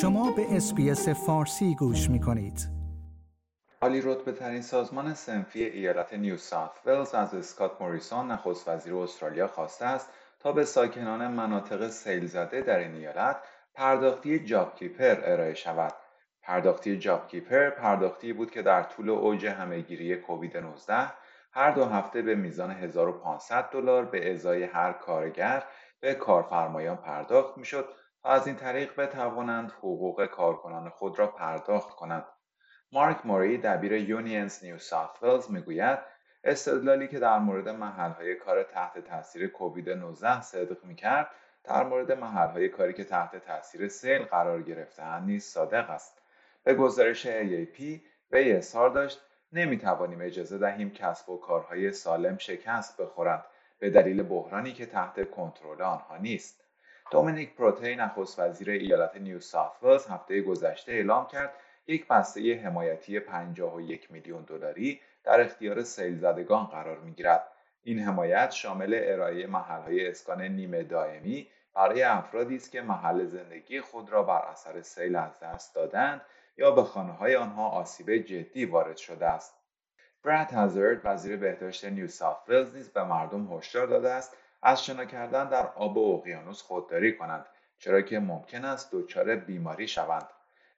شما به SBS فارسی گوش می کنید. عالی رتبه ترین سازمان صنفی ایالت نیو ساوت ولز از اسکات موریسون نخست وزیر استرالیا خواسته است تا به ساکنان مناطق سیل زده در این ایالت پرداختی JobKeeper ارائه شود. پرداختی JobKeeper پرداختی بود که در طول اوج همهگیری کووید 19 هر دو هفته به میزان 1500 دلار به ازای هر کارگر به کارفرمایان پرداخت می‌شد تا از این طریق بتوانند حقوق کارکنان خود را پرداخت کنند. مارک موری دبیر یونینز نیو ساوت ولز می‌گوید استدلالی که در مورد محلهای کار تحت تاثیر کووید 19 صدق می‌کرد در مورد محلهای کاری که تحت تاثیر سیل قرار گرفتهاند نیز صادق است به گزارش AAP وی اظهار داشت نمی‌توانیم اجازه دهیم کسب و کارهای سالم شکست بخورند به دلیل بحرانی که تحت کنترل آنها نیست دومینیک پروتی نخست وزیر ایالت نیو ساوت هفته گذشته اعلام کرد یک بسته حمایتی 51 میلیون دلاری در اختیار سیل زدگان قرار می‌گیرد. این حمایت شامل ارائه محلهای اسکان نیمه دائمی برای افرادی است که محل زندگی خود را بر اثر سیل از دست دادند یا به خانه های آنها آسیب جدی وارد شده است. براد هازارد وزیر بهداشت نیو ساوت نیز به مردم هشدار داده است از شنا کردن در آب اقیانوس خودداری کنند چرا که ممکن است دچار بیماری شوند.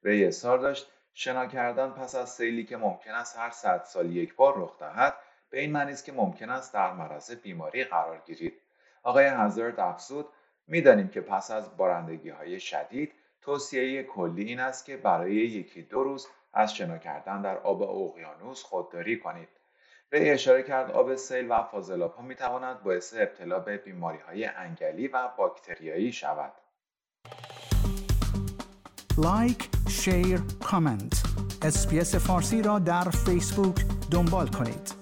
وی اظهار داشت شنا کردن پس از سیلی که ممکن است هر صد سال یک بار رخ دهد به این معنی است که ممکن است در معرض بیماری قرار گیرید. آقای هازارد افزود می‌دانیم که پس از بارندگی های شدید توصیه کلی این است که برای یکی دو روز از شنا کردن در آب اقیانوس خودداری کنید. به اشاره کرد آب سیل و فاضلاب ها می تواند باعث ابتلا به بیماری های انگلی و باکتریایی شود. like، share، comment. SBS فارسی را در فیسبوک دنبال کنید.